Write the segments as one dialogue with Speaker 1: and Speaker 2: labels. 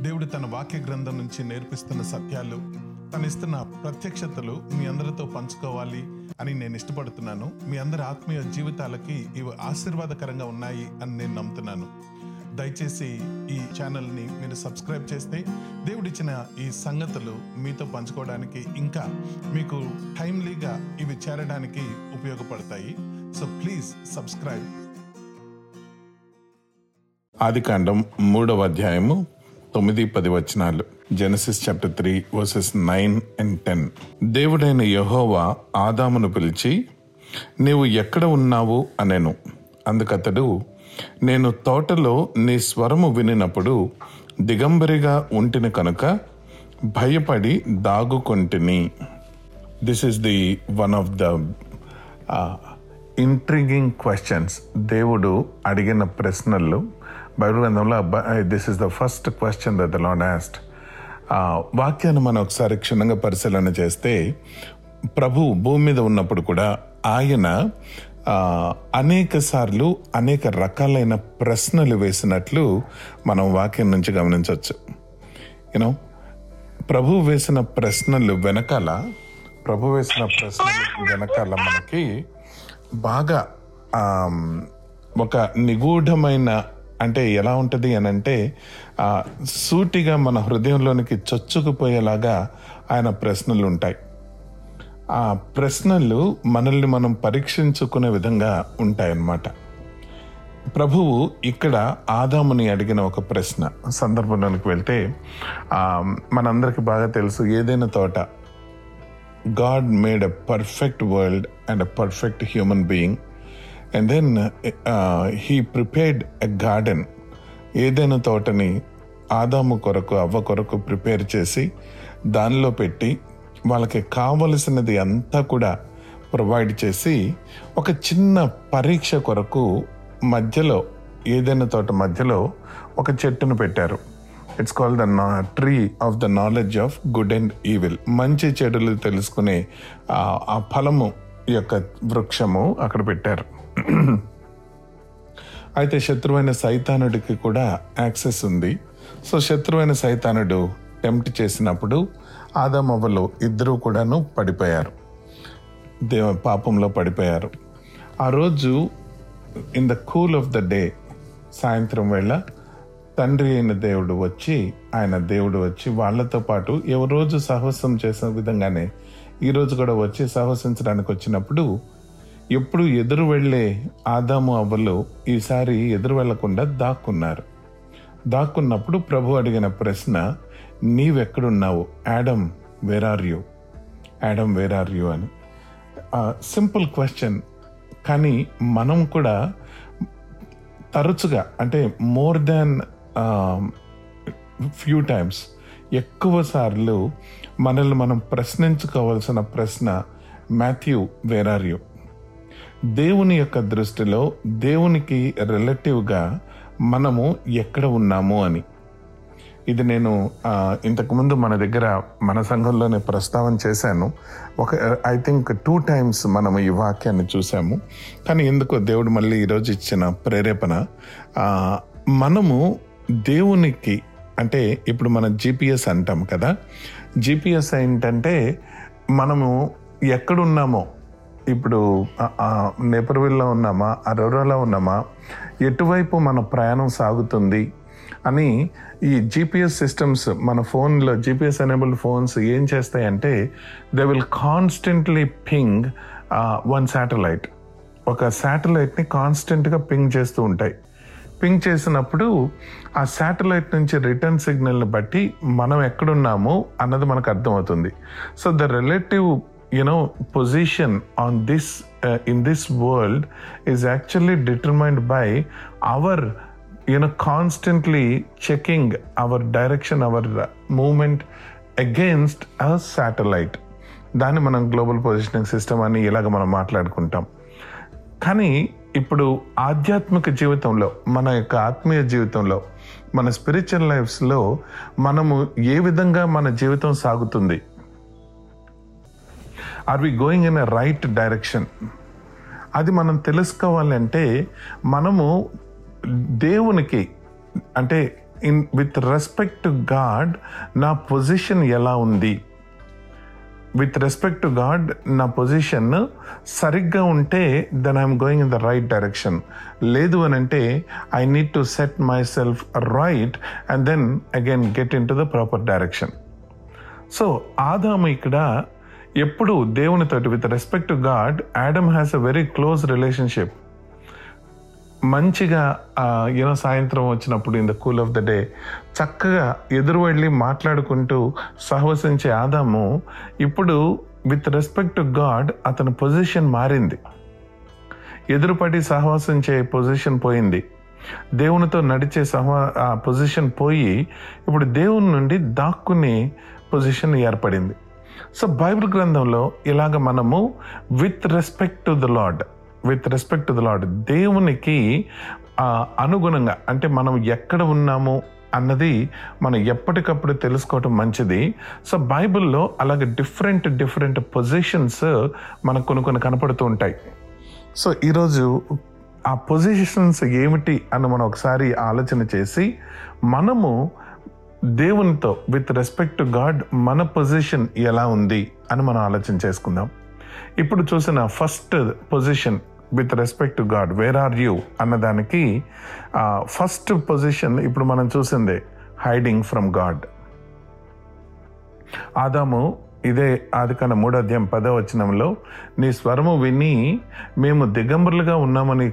Speaker 1: దేవుడు తన వాక్య గ్రంథం నుంచి నేర్పిస్తున్న సత్యాలు తను ఇస్తున్న ప్రత్యక్షతలు మీ అందరితో పంచుకోవాలి అని నేను ఇష్టపడుతున్నాను. మీ అందరి ఆత్మీయ జీవితాలకి ఇవి ఆశీర్వాదకరంగా ఉన్నాయి అని నేను నమ్ముతున్నాను. దయచేసి ఈ ఛానల్ని మీరు సబ్స్క్రైబ్ చేస్తే దేవుడిచ్చిన ఈ సంగతులు మీతో పంచుకోవడానికి ఇంకా మీకు టైమ్లీగా ఇవి చేరడానికి ఉపయోగపడతాయి. So please subscribe. ఆదికాండం మూడవ అధ్యాయము తొమ్మిది పది వచనాలు. Genesis chapter three verses nine and ten దేవుడైన యహోవా ఆదామును పిలిచి నీవు ఎక్కడ ఉన్నావు? అనెను. అందుకతడు నేను తోటలో నీ స్వరము వినినప్పుడు దిగంబరిగా ఉంటిని కనుక భయపడి దాగుకొంటిని. This is the one of the intriguing questions దేవుడు అడిగిన ప్రశ్నలు బైబిల్ గ్రంథంలో this is the first question that the lord asked వాక్యాన్ని మనం ఒకసారి క్షుణ్ణంగా పరిశీలన చేస్తే ప్రభు భూమి మీద ఉన్నప్పుడు కూడా ఆయన అనేక సార్లు అనేక రకాలైన ప్రశ్నలు వేసినట్లు మనం వాక్యం నుంచి గమనించవచ్చు. యూనో ప్రభు వేసిన ప్రశ్నలు వెనకాల ప్రభు వేసిన ప్రశ్నలు వెనకాల మనకి బాగా ఒక నిగూఢమైన అంటే ఎలా ఉంటుంది అని అంటే సూటిగా మన హృదయంలోనికి చొచ్చుకుపోయేలాగా ఆయన ప్రశ్నలు ఉంటాయి. ఆ ప్రశ్నలు మనల్ని మనం పరీక్షించుకునే విధంగా ఉంటాయన్నమాట. ప్రభువు ఇక్కడ ఆదాముని అడిగిన ఒక ప్రశ్న సందర్భంలోనికి వెళ్తే మనందరికీ బాగా తెలుసు ఏదైనా తోట. God made a perfect world and a perfect human being. And then he prepared a garden ఏదైనా తోటని ఆదాము కొరకు అవ్వ కొరకు ప్రిపేర్ చేసి దానిలో పెట్టి వాళ్ళకి కావలసినది అంతా కూడా ప్రొవైడ్ చేసి ఒక చిన్న పరీక్ష కొరకు మధ్యలో ఏదైనా తోట మధ్యలో ఒక చెట్టును పెట్టారు. ఇట్స్ కాల్ ద నా tree of the knowledge of good and evil మంచి చెడులు తెలుసుకునే ఆ ఫలము యొక్క వృక్షము అక్కడ పెట్టారు. అయితే శత్రువైన సైతానుడికి కూడా యాక్సెస్ ఉంది. సో శత్రువైన సైతానుడు టెంప్ట్ చేసినప్పుడు ఆదామవ్వలు ఇద్దరూ కూడాను పడిపోయారు. దేవ పాపంలో పడిపోయారు. ఆ రోజు in the cool of the day సాయంత్రం వేళ తండ్రి అయిన దేవుడు వచ్చి ఆయన దేవుడు వచ్చి వాళ్ళతో పాటు ఎవరోజు రోజు సాహసం చేసిన విధంగానే ఈరోజు కూడా వచ్చి సాహసించడానికి వచ్చినప్పుడు ఎప్పుడు ఎదురు వెళ్ళే ఆదాము అవ్వలు ఈసారి ఎదురు వెళ్ళకుండా దాక్కున్నారు. దాక్కున్నప్పుడు ప్రభు అడిగిన ప్రశ్న నీవెక్కడున్నావు? Adam where are you Adam where are you అని. Simple question. కానీ మనం కూడా తరచుగా అంటే మోర్ దాన్ ఫ్యూ టైమ్స్ ఎక్కువ సార్లు మనల్ని మనం ప్రశ్నించుకోవాల్సిన ప్రశ్న మాథ్యూ వేర్ ఆర్ యూ దేవుని యొక్క దృష్టిలో దేవునికి రిలేటివ్గా మనము ఎక్కడ ఉన్నాము అని. ఇది నేను ఇంతకుముందు మన దగ్గర మన సంఘంలోనే ప్రస్తావన చేశాను. ఒక ఐ థింక్ టూ టైమ్స్ మనం ఈ వాక్యాన్ని చూసాము కానీ ఎందుకో దేవుడు మళ్ళీ ఈరోజు ఇచ్చిన ప్రేరేపణ మనము దేవునికి అంటే ఇప్పుడు మన జీపీఎస్ అంటాం కదా. జీపీఎస్ ఏంటంటే మనము ఎక్కడున్నామో ఇప్పుడు నేపర్విల్లో ఉన్నామా? అరోరాలో ఉన్నామా? ఎటువైపు మన ప్రయాణం సాగుతుంది అని ఈ జీపీఎస్ సిస్టమ్స్ మన ఫోన్లో జీపీఎస్ ఎనేబుల్డ్ ఫోన్స్ ఏం చేస్తాయంటే they will constantly ping one satellite ఒక శాటిలైట్ని కాన్స్టెంట్గా పింగ్ చేస్తూ ఉంటాయి. పింగ్ చేసినప్పుడు ఆ శాటిలైట్ నుంచి రిటర్న్ సిగ్నల్ని బట్టి మనం ఎక్కడున్నాము అన్నది మనకు అర్థమవుతుంది. So the relative you know position on this in this world is actually determined by our you know constantly checking our direction our moment against a satellite దాన్ని మనం గ్లోబల్ పొజిషనింగ్ సిస్టమ్ అని ఇలాగ మనం మాట్లాడుకుంటాం. కానీ ఇప్పుడు ఆధ్యాత్మిక జీవితంలో మన యొక్క ఆత్మీయ జీవితంలో మన స్పిరిచువల్ లైఫ్స్లో మనము ఏ విధంగా మన జీవితం సాగుతుంది? Are we going in a right direction అది మనం తెలుసుకోవాలంటే మనము దేవునికి అంటే in with respect to God నా పొజిషన్ ఎలా ఉంది? విత్ రెస్పెక్ట్ టు గాడ్ నా పొజిషన్ సరిగ్గా ఉంటే then I'm going in the right direction లేదు అని అంటే I need to set my self right and then again get into the proper direction so ఆదాము ఇక్కడ ఎప్పుడు దేవునితోటి with respect to God Adam has a very close relationship మంచిగా you know సాయంత్రం వచ్చినప్పుడు in the cool of the day చక్కగా ఎదురు వెళ్ళి మాట్లాడుకుంటూ సహవసించే ఆదాము ఇప్పుడు విత్ రెస్పెక్ట్ టు గాడ్ అతని పొజిషన్ మారింది. ఎదురుపడి సహవాసించే పొజిషన్ పోయింది. దేవునితో నడిచే సహవా ఆ పొజిషన్ పోయి ఇప్పుడు దేవుని నుండి దాక్కునే పొజిషన్ ఏర్పడింది. సో బైబిల్ గ్రంథంలో ఇలాగ మనము with respect to the lord with respect to the lord దేవునికి అనుగుణంగా అంటే మనం ఎక్కడ ఉన్నాము అన్నది మనం ఎప్పటికప్పుడు తెలుసుకోవటం మంచిది. సో బైబిల్లో అలాగే డిఫరెంట్ డిఫరెంట్ పొజిషన్స్ మనకు కొన్ని కొన్ని కనపడుతూ ఉంటాయి. సో ఈరోజు ఆ పొజిషన్స్ ఏమిటి అని మనం ఒకసారి ఆలోచన చేసి మనము దేవునితో విత్ రెస్పెక్ట్ టు గాడ్ మన పొజిషన్ ఎలా ఉంది అని మనం ఆలోచన చేసుకుందాం. ఇప్పుడు చూసిన first position with respect to God where are you అన్నదానికి ఫస్ట్ పొజిషన్ ఇప్పుడు మనం చూసిందే హైడింగ్ ఫ్రమ్ గాడ్ ఆదాము ఇదే ఆదికాండ మూడో అధ్యాయం పదో వచనంలో నీ స్వరము విని మేము దిగంబరులుగా ఉన్నామని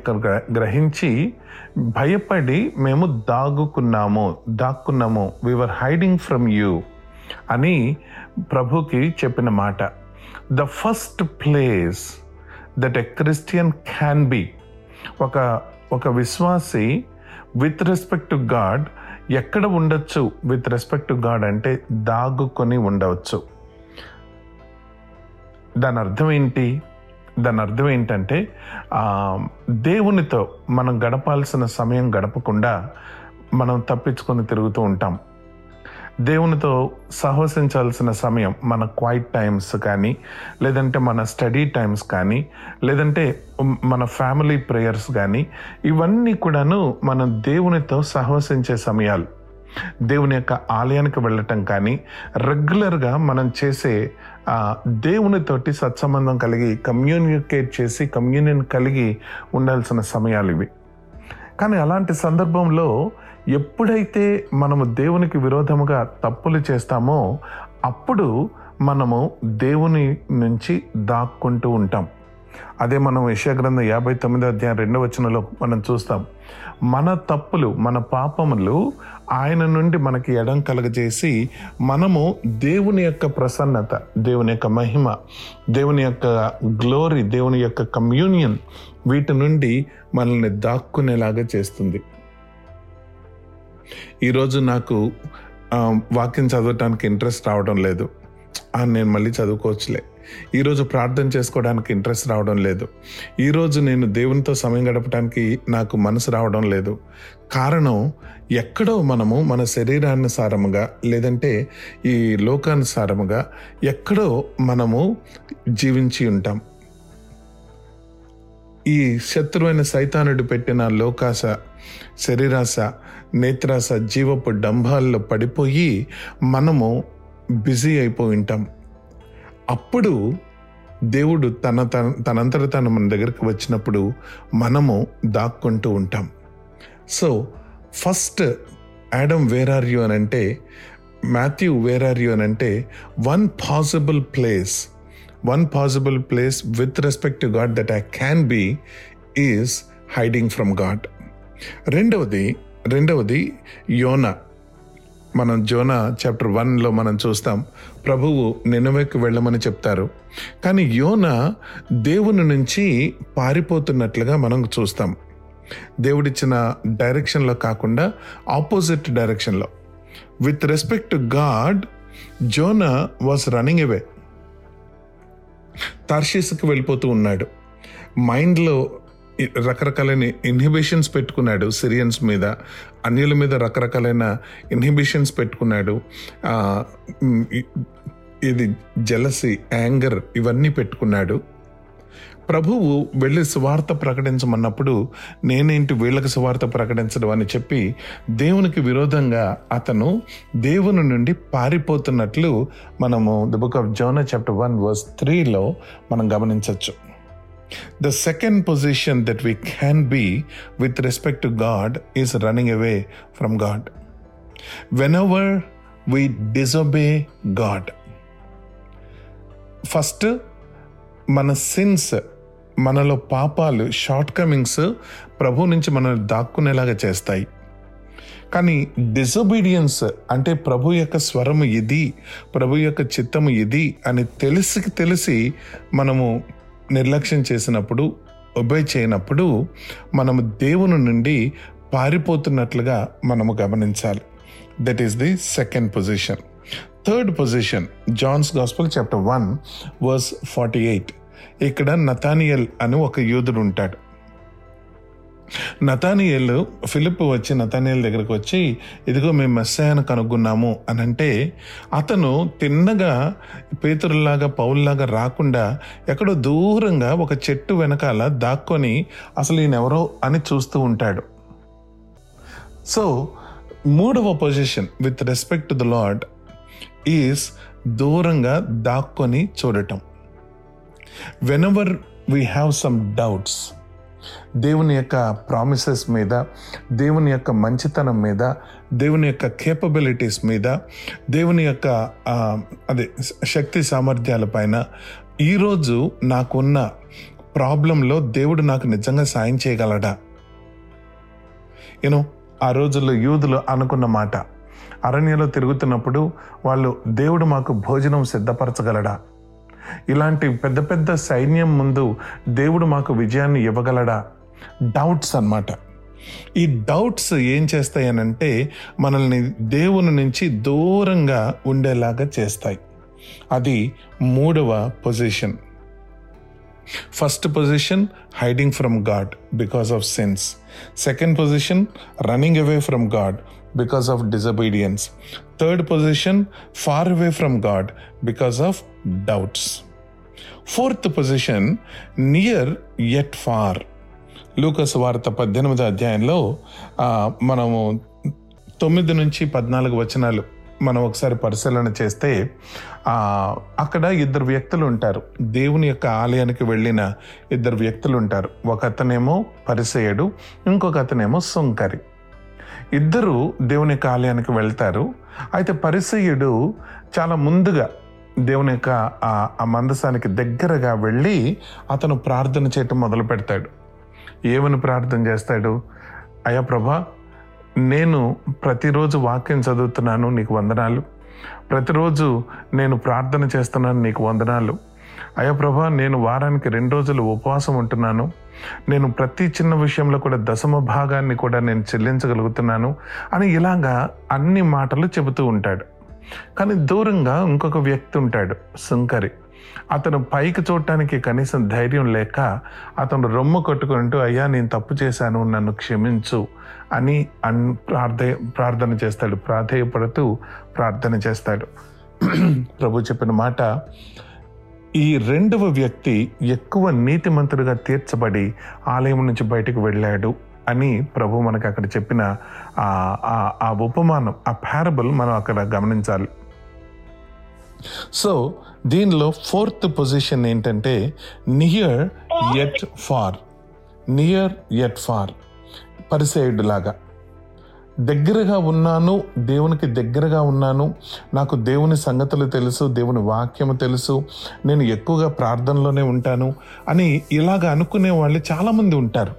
Speaker 1: గ్రహించి భయపడి మేము దాగుకున్నాము దాక్కున్నాము. వీఆర్ హైడింగ్ ఫ్రమ్ యూ అని ప్రభుకి చెప్పిన మాట. The first place that a Christian can be ఒక ఒక విశ్వాసి విత్ రెస్పెక్ట్ టు గాడ్ ఎక్కడ ఉండొచ్చు విత్ రెస్పెక్ట్ టు గాడ్ అంటే దాగుకొని ఉండవచ్చు. దాని అర్థం ఏంటి? దాని అర్థం ఏంటంటే దేవునితో మనం గడపాల్సిన సమయం గడపకుండా మనం తప్పించుకొని తిరుగుతూ ఉంటాం. దేవునితో సహవసించాల్సిన సమయం మన క్వైట్ టైమ్స్ కానీ లేదంటే మన స్టడీ టైమ్స్ కానీ లేదంటే మన ఫ్యామిలీ ప్రేయర్స్ కానీ ఇవన్నీ కూడాను మనం దేవునితో సహవసించే సమయాలు. దేవుని యొక్క ఆలయానికి వెళ్ళటం కానీ రెగ్యులర్గా మనం చేసే దేవునితోటి సత్సంబంధం కలిగి కమ్యూనికేట్ చేసి కమ్యూనియన్ కలిగి ఉండాల్సిన సమయాలు ఇవి. కానీ అలాంటి సందర్భంలో ఎప్పుడైతే మనము దేవునికి విరోధముగా తప్పులు చేస్తామో అప్పుడు మనము దేవుని నుంచి దాక్కుంటూ ఉంటాం. అదే మనం యశాగ్రంథం యాభై తొమ్మిదో అధ్యాయం రెండవ వచనంలో మనం చూస్తాం. మన తప్పులు మన పాపములు ఆయన నుండి మనకి ఎడం కలగజేసి మనము దేవుని యొక్క ప్రసన్నత దేవుని యొక్క మహిమ దేవుని యొక్క గ్లోరీ దేవుని యొక్క కమ్యూనియన్ వీటి నుండి మనల్ని దాక్కునేలాగా చేస్తుంది. ఈరోజు నాకు వాక్యం చదవటానికి ఇంట్రెస్ట్ రావడం లేదు. నేను మళ్ళీ చదువుకోవచ్చులే. ఈరోజు ప్రార్థన చేసుకోవడానికి ఇంట్రెస్ట్ రావడం లేదు. ఈరోజు నేను దేవునితో సమయం గడపడానికి నాకు మనసు రావడం లేదు. కారణం ఎక్కడో మనము మన శరీరానుసారముగా లేదంటే ఈ లోకానుసారముగా ఎక్కడో మనము జీవించి ఉంటాం. ఈ శత్రువైన సైతానుడు పెట్టిన లోకాశ శరీరాశ నేత్రాశ జీవపు డంభాల్లో పడిపోయి మనము బిజీ అయిపోయి ఉంటాం. అప్పుడు దేవుడు తన తన తనంతట తను మన దగ్గరికి వచ్చినప్పుడు మనము దాక్కుంటూ ఉంటాం. So first Adam where are you అని అంటే మాథ్యూ వేర్ ఆర్ యూ అని అంటే one possible place one possible place with respect to God that I can be is hiding from God రెండవది రెండవది యోనా. మనం జోనా చాప్టర్ వన్లో మనం చూస్తాం ప్రభువు నినవేకి వెళ్ళమని చెప్తారు. కానీ యోన దేవుని నుంచి పారిపోతున్నట్లుగా మనం చూస్తాం. దేవుడిచ్చిన డైరెక్షన్లో కాకుండా ఆపోజిట్ డైరెక్షన్లో with respect to God Jonah was running away తార్షీస్కి వెళ్ళిపోతూ ఉన్నాడు. మైండ్లో రకరకాలైన ఇన్హిబిషన్స్ పెట్టుకున్నాడు సిరియన్స్ మీద. అన్యుల మీద రకరకాలైన ఇన్హిబిషన్స్ పెట్టుకున్నాడు. ఇది జలసి యాంగర్ ఇవన్నీ పెట్టుకున్నాడు. ప్రభువు వెళ్ళి సువార్త ప్రకటించమన్నప్పుడు నేనేంటి వీళ్ళకి సువార్త ప్రకటించడం అని చెప్పి దేవునికి విరోధంగా అతను దేవుని నుండి పారిపోతున్నట్లు మనము the book of Jonah chapter one verse త్రీలో మనం గమనించవచ్చు The second position that we can be with respect to God is running away from God. Whenever we disobey God, first మన సిన్స్ మనలో పాపాలు షార్ట్ కమింగ్స్ ప్రభు నుంచి మనల్ని దాక్కునేలాగా చేస్తాయి కానీ డిసొబీడియన్స్ అంటే ప్రభు యొక్క స్వరము ఇది ప్రభు యొక్క చిత్తము ఇది అని తెలిసి తెలిసి మనము నిర్లక్ష్యం చేసినప్పుడు ఒబే చేయనప్పుడు మనము దేవుని నుండి పారిపోతున్నట్లుగా మనము గమనించాలి. That is the second position third position John's gospel chapter one verse forty eight ఇక్కడ నతానియల్ అని ఒక యూదుడు ఉంటాడు. నతానియల్ ఫిలిప్ వచ్చి నతానియల్ దగ్గరకు వచ్చి ఇదిగో మేము మెస్సాయను కనుగొన్నాము అని అంటే అతను తిన్నగా పేతురులాగా పౌల్లాగా రాకుండా ఎక్కడో దూరంగా ఒక చెట్టు వెనకాల దాక్కొని అసలు ఈయన ఎవరో అని చూస్తూ ఉంటాడు. సో మూడవ position with respect to the lord is దూరంగా దాక్కొని చూడటం. Whenever we have some doubts దేవుని యొక్క ప్రామిసెస్ మీద దేవుని యొక్క మంచితనం మీద దేవుని యొక్క కేపబిలిటీస్ మీద దేవుని యొక్క అదే శక్తి సామర్థ్యాల పైన ఈరోజు నాకున్న ప్రాబ్లంలో దేవుడు నాకు నిజంగా సాయం చేయగలడా? యూనో ఆ రోజుల్లో యూదులు అనుకున్న మాట అరణ్యలో తిరుగుతున్నప్పుడు వాళ్ళు దేవుడు మాకు భోజనం సిద్ధపరచగలడా? ఇలాంటి పెద్ద పెద్ద సైన్యం ముందు దేవుడు మాకు విజయాన్ని ఇవ్వగలడా? డౌట్స్ అన్నమాట. ఈ డౌట్స్ ఏం చేస్తాయనంటే మనల్ని దేవుని నుంచి దూరంగా ఉండేలాగా చేస్తాయి. అది మూడవ position first position hiding from God because of sins second position running away from God because of disobedience third position far away from God because of doubts fourth position near at far Luke's వార్త పద్దెనిమిది అధ్యాయంలో మనము తొమ్మిది నుంచి పద్నాలుగు వచనాలు మనం ఒకసారి పరిశీలన చేస్తే అక్కడ ఇద్దరు వ్యక్తులు ఉంటారు. దేవుని యొక్క ఆలయానికి వెళ్ళిన ఇద్దరు వ్యక్తులు ఉంటారు. ఒక అతనేమో పరిసేయుడు ఇంకొక అతనేమో సుంకరి. ఇద్దరు దేవుని యొక్క ఆలయానికి వెళ్తారు. అయితే పరిసయుడు చాలా ముందుగా దేవుని యొక్క ఆ- ఆ మందసానికి దగ్గరగా వెళ్ళి అతను ప్రార్థన చేయటం మొదలు పెడతాడు. ఏమని ప్రార్థన చేస్తాడు? అయ్యా ప్రభా నేను ప్రతిరోజు వాక్యం చదువుతున్నాను నీకు వందనాలు. ప్రతిరోజు నేను ప్రార్థన చేస్తున్నాను నీకు వందనాలు. అయ్యా ప్రభా నేను వారానికి రెండు రోజులు ఉపవాసం ఉంటున్నాను. నేను ప్రతి చిన్న విషయంలో కూడా దశమ భాగాన్ని కూడా నేను చెల్లించగలుగుతున్నాను అని ఇలాగా అన్ని మాటలు చెబుతూ ఉంటాడు. కానీ దూరంగా ఇంకొక వ్యక్తి ఉంటాడు సుంకరి అతను పైకి చూడటానికి కనీసం ధైర్యం లేక అతను రొమ్ము కొట్టుకుంటూ అయ్యా నేను తప్పు చేశాను నన్ను క్షమించు అని అన్ ప్రార్థ ప్రార్థన చేస్తాడు. ప్రాధేయపడుతూ ప్రార్థన చేస్తాడు. ప్రభు చెప్పిన మాట ఈ రెండవ వ్యక్తి ఎక్కువ నీతిమంతుడిగా తీర్చబడి ఆలయం నుంచి బయటకు వెళ్ళాడు అని ప్రభు మనకు అక్కడ చెప్పిన ఆ ఆ- ఉపమానం ఆ పారబుల్ మనం అక్కడ గమనించాలి. సో దీనిలో ఫోర్త్ పొజిషన్ ఏంటంటే near at far near at far పరిసేయుడు లాగా దగ్గరగా ఉన్నాను దేవునికి దగ్గరగా ఉన్నాను. నాకు దేవుని సంగతులు తెలుసు దేవుని వాక్యము తెలుసు. నేను ఎక్కువగా ప్రార్థనలోనే ఉంటాను అని ఇలాగ అనుకునే వాళ్ళు చాలామంది ఉంటారు.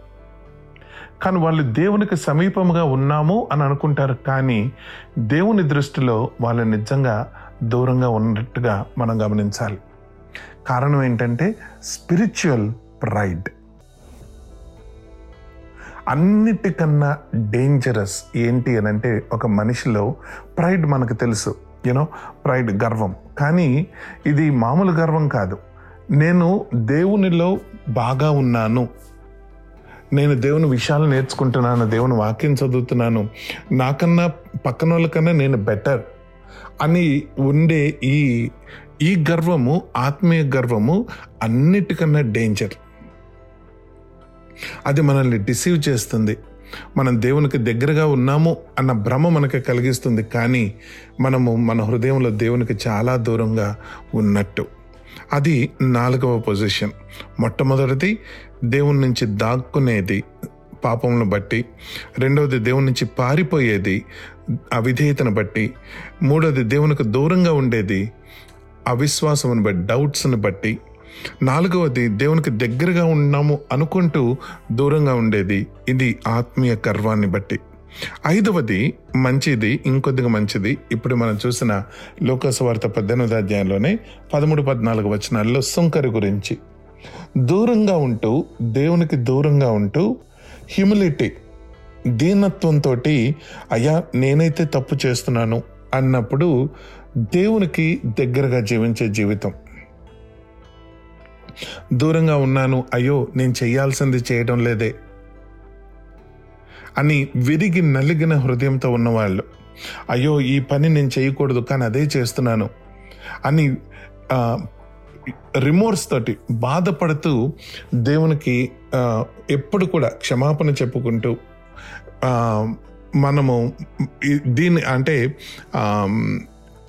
Speaker 1: కానీ వాళ్ళు దేవునికి సమీపంగా ఉన్నాము అని అనుకుంటారు. కానీ దేవుని దృష్టిలో వాళ్ళు నిజంగా దూరంగా ఉన్నట్టుగా మనం గమనించాలి. కారణం ఏంటంటే స్పిరిచువల్ ప్రైడ్ అన్నిటికన్నా డేంజరస్ ఏంటి అని అంటే ఒక మనిషిలో ప్రైడ్ మనకు తెలుసు యూనో ప్రైడ్ గర్వం. కానీ ఇది మామూలు గర్వం కాదు. నేను దేవునిలో బాగా ఉన్నాను. నేను దేవుని విషయాలు నేర్చుకుంటున్నాను దేవుని వాక్యం చదువుతున్నాను. నాకన్నా పక్కన వాళ్ళకన్నా నేను బెటర్ అని ఉండే ఈ ఈ గర్వము ఆత్మీయ గర్వము అన్నిటికన్నా డేంజర్ అది మనల్ని డిసీవ్ చేస్తుంది. మనం దేవునికి దగ్గరగా ఉన్నాము అన్న భ్రమ మనకి కలిగిస్తుంది కానీ మనము మన హృదయంలో దేవునికి చాలా దూరంగా ఉన్నట్టు. అది నాలుగవ పొజిషన్ మొట్టమొదటిది దేవుని నుంచి దాక్కునేది పాపంను బట్టి. రెండవది దేవుని నుంచి పారిపోయేది అవిధేయతను బట్టి. మూడవది దేవునికి దూరంగా ఉండేది అవిశ్వాసమును బట్టి డౌట్స్ని బట్టి. నాలుగవది దేవునికి దగ్గరగా ఉన్నాము అనుకుంటూ దూరంగా ఉండేది. ఇది ఆత్మీయ గర్వాన్ని బట్టి. ఐదవది మంచిది ఇంకొద్దిగా మంచిది. ఇప్పుడు మనం చూసిన లోకసవార్త పద్దెనిమిది అధ్యాయంలోనే పదమూడు పద్నాలుగు వచనాల్లో సుంకరి గురించి. దూరంగా ఉంటూ దేవునికి దూరంగా ఉంటూ హ్యూమిలిటీ దీనత్వంతో అయ్యా నేనైతే తప్పు చేస్తున్నాను అన్నప్పుడు దేవునికి దగ్గరగా జీవించే జీవితం. దూరంగా ఉన్నాను అయ్యో నేను చేయాల్సింది చేయడం లేదే అని విరిగి నలిగిన హృదయంతో ఉన్నవాళ్ళు. అయ్యో ఈ పని నేను చేయకూడదు కానీ అదే చేస్తున్నాను అని రిమోర్స్ తోటి బాధపడుతూ దేవునికి ఎప్పుడు కూడా క్షమాపణ చెప్పుకుంటూ మనము దీన్ని అంటే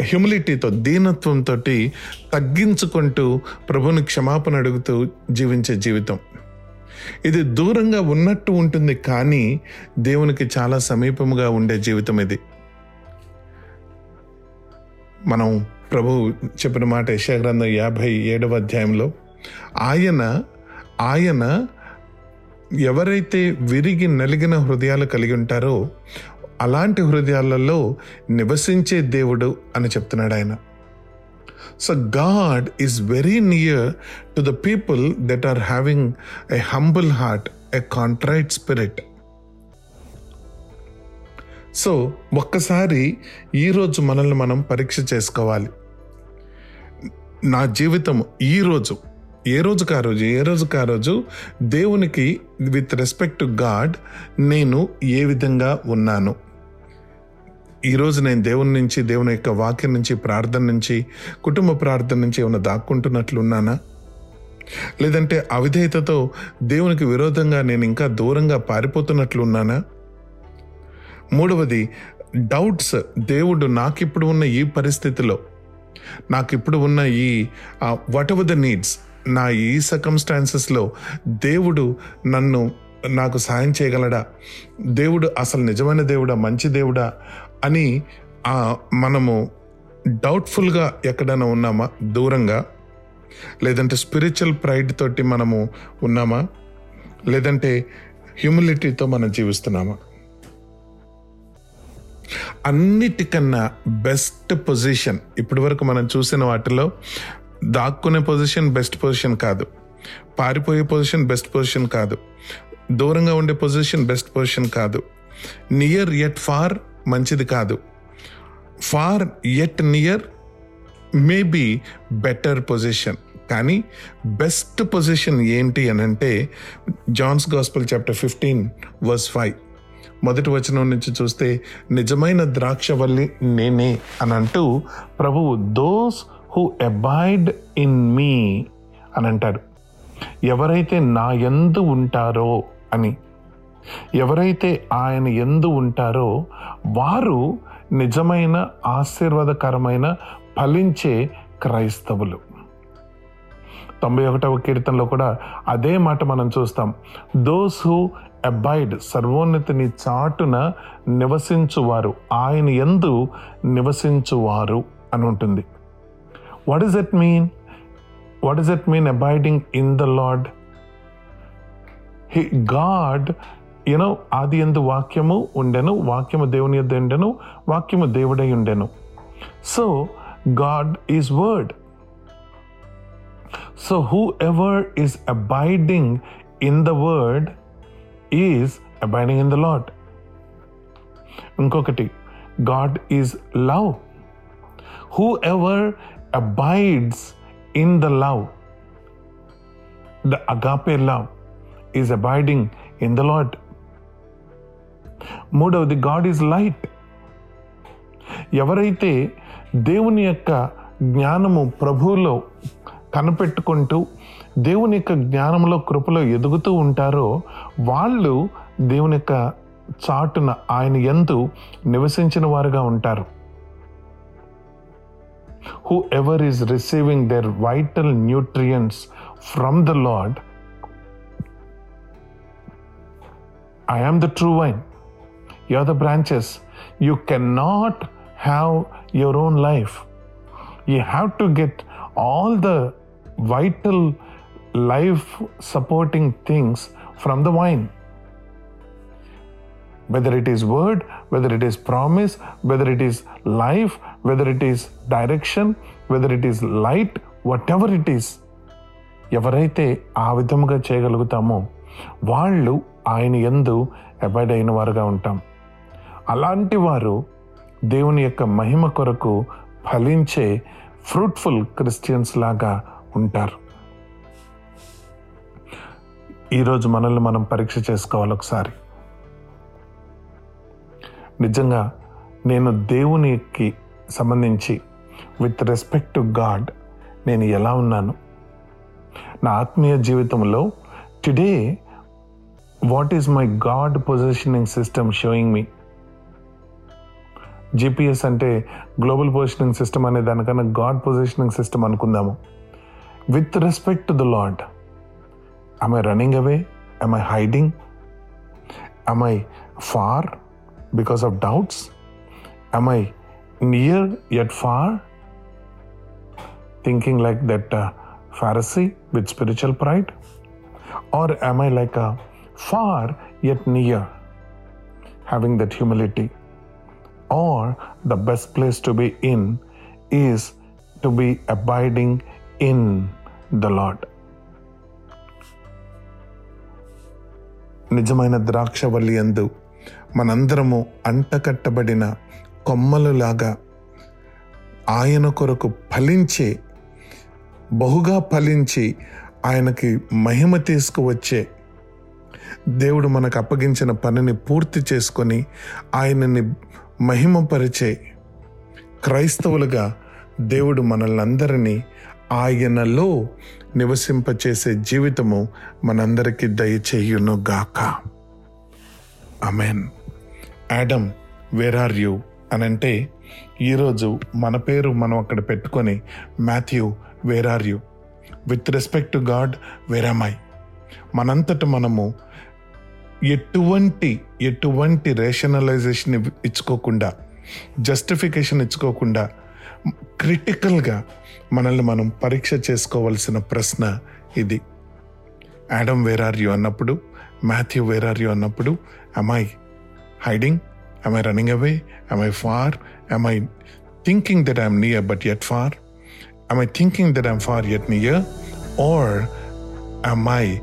Speaker 1: హ్యూమిలిటీతో దీనత్వంతో తగ్గించుకుంటూ ప్రభుని క్షమాపణ అడుగుతూ జీవించే జీవితం. ఇది దూరంగా ఉన్నట్టు ఉంటుంది కానీ దేవునికి చాలా సమీపముగా ఉండే జీవితం ఇది. మనం ప్రభు చెప్పిన మాట యశాగ్రంథం యాభై ఏడవ అధ్యాయంలో ఆయన ఆయన ఎవరైతే విరిగి నలిగిన హృదయాలు కలిగి ఉంటారో అలాంటి హృదయాలలో నివసించే దేవుడు అని చెప్తున్నాడు ఆయన. So God is very near to the people that are having a humble heart a contrite spirit so ఒక్కసారి ఈరోజు మనల్ని మనం పరీక్ష చేసుకోవాలి. నా జీవితం ఈరోజు ఏ రోజుకి ఆ రోజు ఏ రోజుకి ఆ రోజు దేవునికి విత్ రెస్పెక్ట్ టు గాడ్ నేను ఏ విధంగా ఉన్నాను? ఈరోజు నేను దేవుని నుంచి దేవుని యొక్క వాక్యం నుంచి ప్రార్థన నుంచి కుటుంబ ప్రార్థన నుంచి ఏమైనా దాక్కుంటున్నట్లు ఉన్నానా? లేదంటే అవిధేయతతో దేవునికి విరోధంగా నేను ఇంకా దూరంగా పారిపోతున్నట్లు ఉన్నానా? మూడవది డౌట్స్ దేవుడు నాకిప్పుడు ఉన్న ఈ పరిస్థితిలో నాకిప్పుడు ఉన్న ఈ వాట్ ఎవర్ ద నీడ్స్ నా ఈ సర్కమ్స్టాన్సెస్లో దేవుడు నన్ను నాకు సాయం చేయగలడా? దేవుడు అసలు నిజమైన దేవుడా? మంచి దేవుడా? అని ఆ, మనము డౌట్ఫుల్గా ఎక్కడైనా ఉన్నామా? దూరంగా? లేదంటే స్పిరిచువల్ ప్రైడ్ తోటి మనము ఉన్నామా? లేదంటే హ్యూమిలిటీతో మనం జీవిస్తున్నామా? అన్నిటికన్నా బెస్ట్ పొజిషన్ ఇప్పటి వరకు మనం చూసిన వాటిలో దాక్కునే పొజిషన్ బెస్ట్ పొజిషన్ కాదు. పారిపోయే పొజిషన్ బెస్ట్ పొజిషన్ కాదు. దూరంగా ఉండే పొజిషన్ బెస్ట్ పొజిషన్ కాదు. నియర్ ఎట్ ఫార్ మంచిది కాదు. Far at near maybe better position కానీ బెస్ట్ పొజిషన్ ఏంటి అని అంటే John's gospel chapter fifteen verse five మొదటి వచనం నుంచి చూస్తే నిజమైన ద్రాక్షవల్లి నేనే అని అంటూ ప్రభువు those who abide in me అని అంటారు ఎవరైతే నా ఎందు ఉంటారో అని. ఎవరైతే ఆయన ఎందు ఉంటారో వారు నిజమైన ఆశీర్వాదకరమైన ఫలించే క్రైస్తవులు. తొంభై ఒకటవ కీర్తనలో కూడా అదే మాట మనం చూస్తాం. దోస్ హూ అబైడ్ సర్వోన్నతిని చాటున నివసించువారు ఆయన ఎందు నివసించువారు అని ఉంటుంది. What is it mean what is it mean abiding in the lord he God you know ఆది ఎందు వాక్యము ఉండెను వాక్యము దేవుని యొద్ద ఉండెను వాక్యము దేవుడై ఉండెను so God is word so whoever is abiding in the word is abiding in the lord ఇంకొకటి God is love whoever abides in the love the agape love is abiding in the lord మూడవది God is light ఎవరైతే దేవుని యొక్క జ్ఞానము ప్రభువులో కనిపెట్టుకుంటూ దేవుని యొక్క జ్ఞానంలో కృపలో ఎదుగుతూ ఉంటారో వాళ్ళు దేవుని యొక్క చాటున ఆయన ఎందు నివసించిన వారుగా ఉంటారు. Whoever is receiving their vital nutrients from the lord I am the true vine you are the branches you can not have your own life you have to get all the vital life supporting things from the vine whether it is word whether it is promise whether it is life whether it is direction whether it is light whatever it is ఎవరైతే ఆ విధముగా చేయగలుగుతామో వాళ్ళు ఆయన ఎందు abide అయిన వారుగా ఉంటాం. అలాంటి వారు దేవుని యొక్క మహిమ కొరకు ఫలించే ఫ్రూట్ఫుల్ క్రిస్టియన్స్ లాగా ఉంటారు. ఈరోజు మనల్ని మనం పరీక్ష చేసుకోవాలి ఒకసారి. నిజంగా నేను దేవునికి సంబంధించి విత్ రెస్పెక్ట్ టు గాడ్ నేను ఎలా ఉన్నాను? నా ఆత్మీయ జీవితంలో today what is my God positioning system showing me GPS అంటే గ్లోబల్ పొజిషనింగ్ సిస్టమ్ అనే దానికన్నా గాడ్ పొజిషనింగ్ సిస్టమ్ అనుకుందాము with respect to the lord am I running away? Am I hiding? Am I far because of doubts? Am I near yet far? Thinking like that uh, Pharisee with spiritual pride? Or am I like a far yet near, having that humility? Or the best place to be in is to be abiding in the Lord. నిజమైన ద్రాక్షవల్లి అందు మనందరము అంటకట్టబడిన కొమ్మలులాగా ఆయన కొరకు ఫలించే బహుగా ఫలించి ఆయనకి మహిమ తీసుకువచ్చే దేవుడు మనకు అప్పగించిన పనిని పూర్తి చేసుకొని ఆయనని మహిమపరిచే క్రైస్తవులుగా దేవుడు మనల్ని అందరినీ ఆయనలో నివసింపచేసే జీవితము మనందరికీ దయచేయును గాక amen Adam where are you అని అంటే ఈరోజు మన పేరు మనం అక్కడ పెట్టుకొని Matthew where are you with respect to God where మనంతట మనము ఎటువంటి ఎటువంటి రేషనలైజేషన్ ఇచ్చుకోకుండా జస్టిఫికేషన్ ఇచ్చుకోకుండా క్రిటికల్గా మనల్ని మనం పరీక్ష చేసుకోవలసిన ప్రశ్న ఇది. యాడమ్ వేర్ ఆర్ యూ అన్నప్పుడు మాథ్యూ వేర్ ఆర్ యూ అన్నప్పుడు I hiding I running away I far I thinking that I'm near but at far I thinking that I'm far at near are I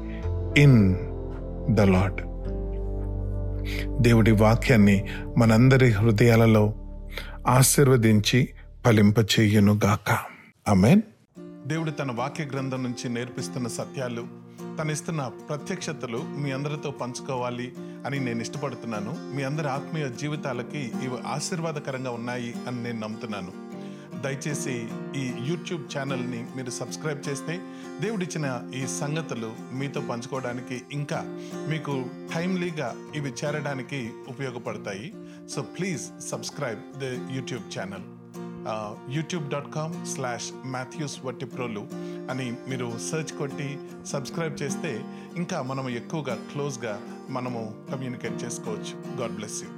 Speaker 1: in the lord దేవుడి వాక్యాన్ని మనందరి హృదయాలలో ఆశీర్వదించి ఫలింపచేయును గాక దేవుడు తన వాక్య గ్రంథం నుంచి నేర్పిస్తున్న సత్యాలు తను ఇస్తున్న ప్రత్యక్షతలు మీ అందరితో పంచుకోవాలి అని నేను ఇష్టపడుతున్నాను. మీ అందరి ఆత్మీయ జీవితాలకి ఇవి ఆశీర్వాదకరంగా ఉన్నాయి అని నేను నమ్ముతున్నాను. దయచేసి ఈ యూట్యూబ్ ఛానల్ని మీరు సబ్స్క్రైబ్ చేస్తే దేవుడిచ్చిన ఈ సంగతులు మీతో పంచుకోవడానికి ఇంకా మీకు టైమ్లీగా ఇవి చేరడానికి ఉపయోగపడతాయి. So please subscribe the YouTube channel. YouTube dot com slash Matthews Vattiprolu అని మీరు సెర్చ్ కొట్టి సబ్స్క్రైబ్ చేస్తే ఇంకా మనము ఎక్కువగా క్లోజ్గా మనము కమ్యూనికేట్ చేసుకోవచ్చు. God bless you